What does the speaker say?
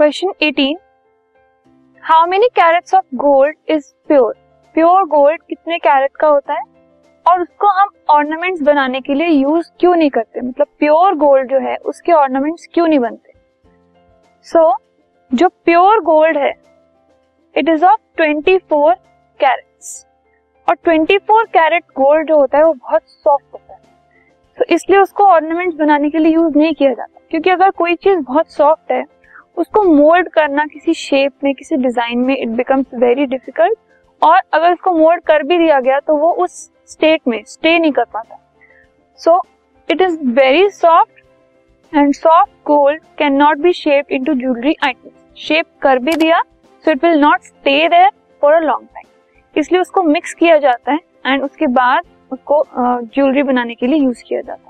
Question 18 how many carats of gold is pure pure gold कितने carat का होता है? और उसको हम ऑर्नामेंट्स बनाने के लिए यूज़ क्यों नहीं करते? मतलब प्योर गोल्ड जो है उसके ऑर्नामेंट्स क्यों नहीं बनते? सो so, जो प्योर गोल्ड है इट इज़ ऑफ़ 24 कैरेट्स और 24 कैरेट गोल्ड जो होता है वो बहुत सॉफ्ट होता है। तो इसलिए उसको ऑर्नामेंट्स बनाने के लिए यूज़ नहीं किया जाता। क्योंकि अगर कोई चीज़ बहुत सॉफ्ट है उसको मोल्ड करना किसी शेप में, किसी डिज़ाइन में इट बिकम्स वेरी डिफ़िकल्ट और अगर उसको मोल्ड कर भी दिया गया तो वो उस स्टेट में स्टे नहीं कर पाता। So it is very soft and soft gold can not be shape into jewellery item shape कर भी दिया so it will not stay there for a long time इसलिए उसको मिक्स किया जाता है एंड उसके बाद उसको ज्वेलरी बनाने के लिए यूज़ किया जाता है।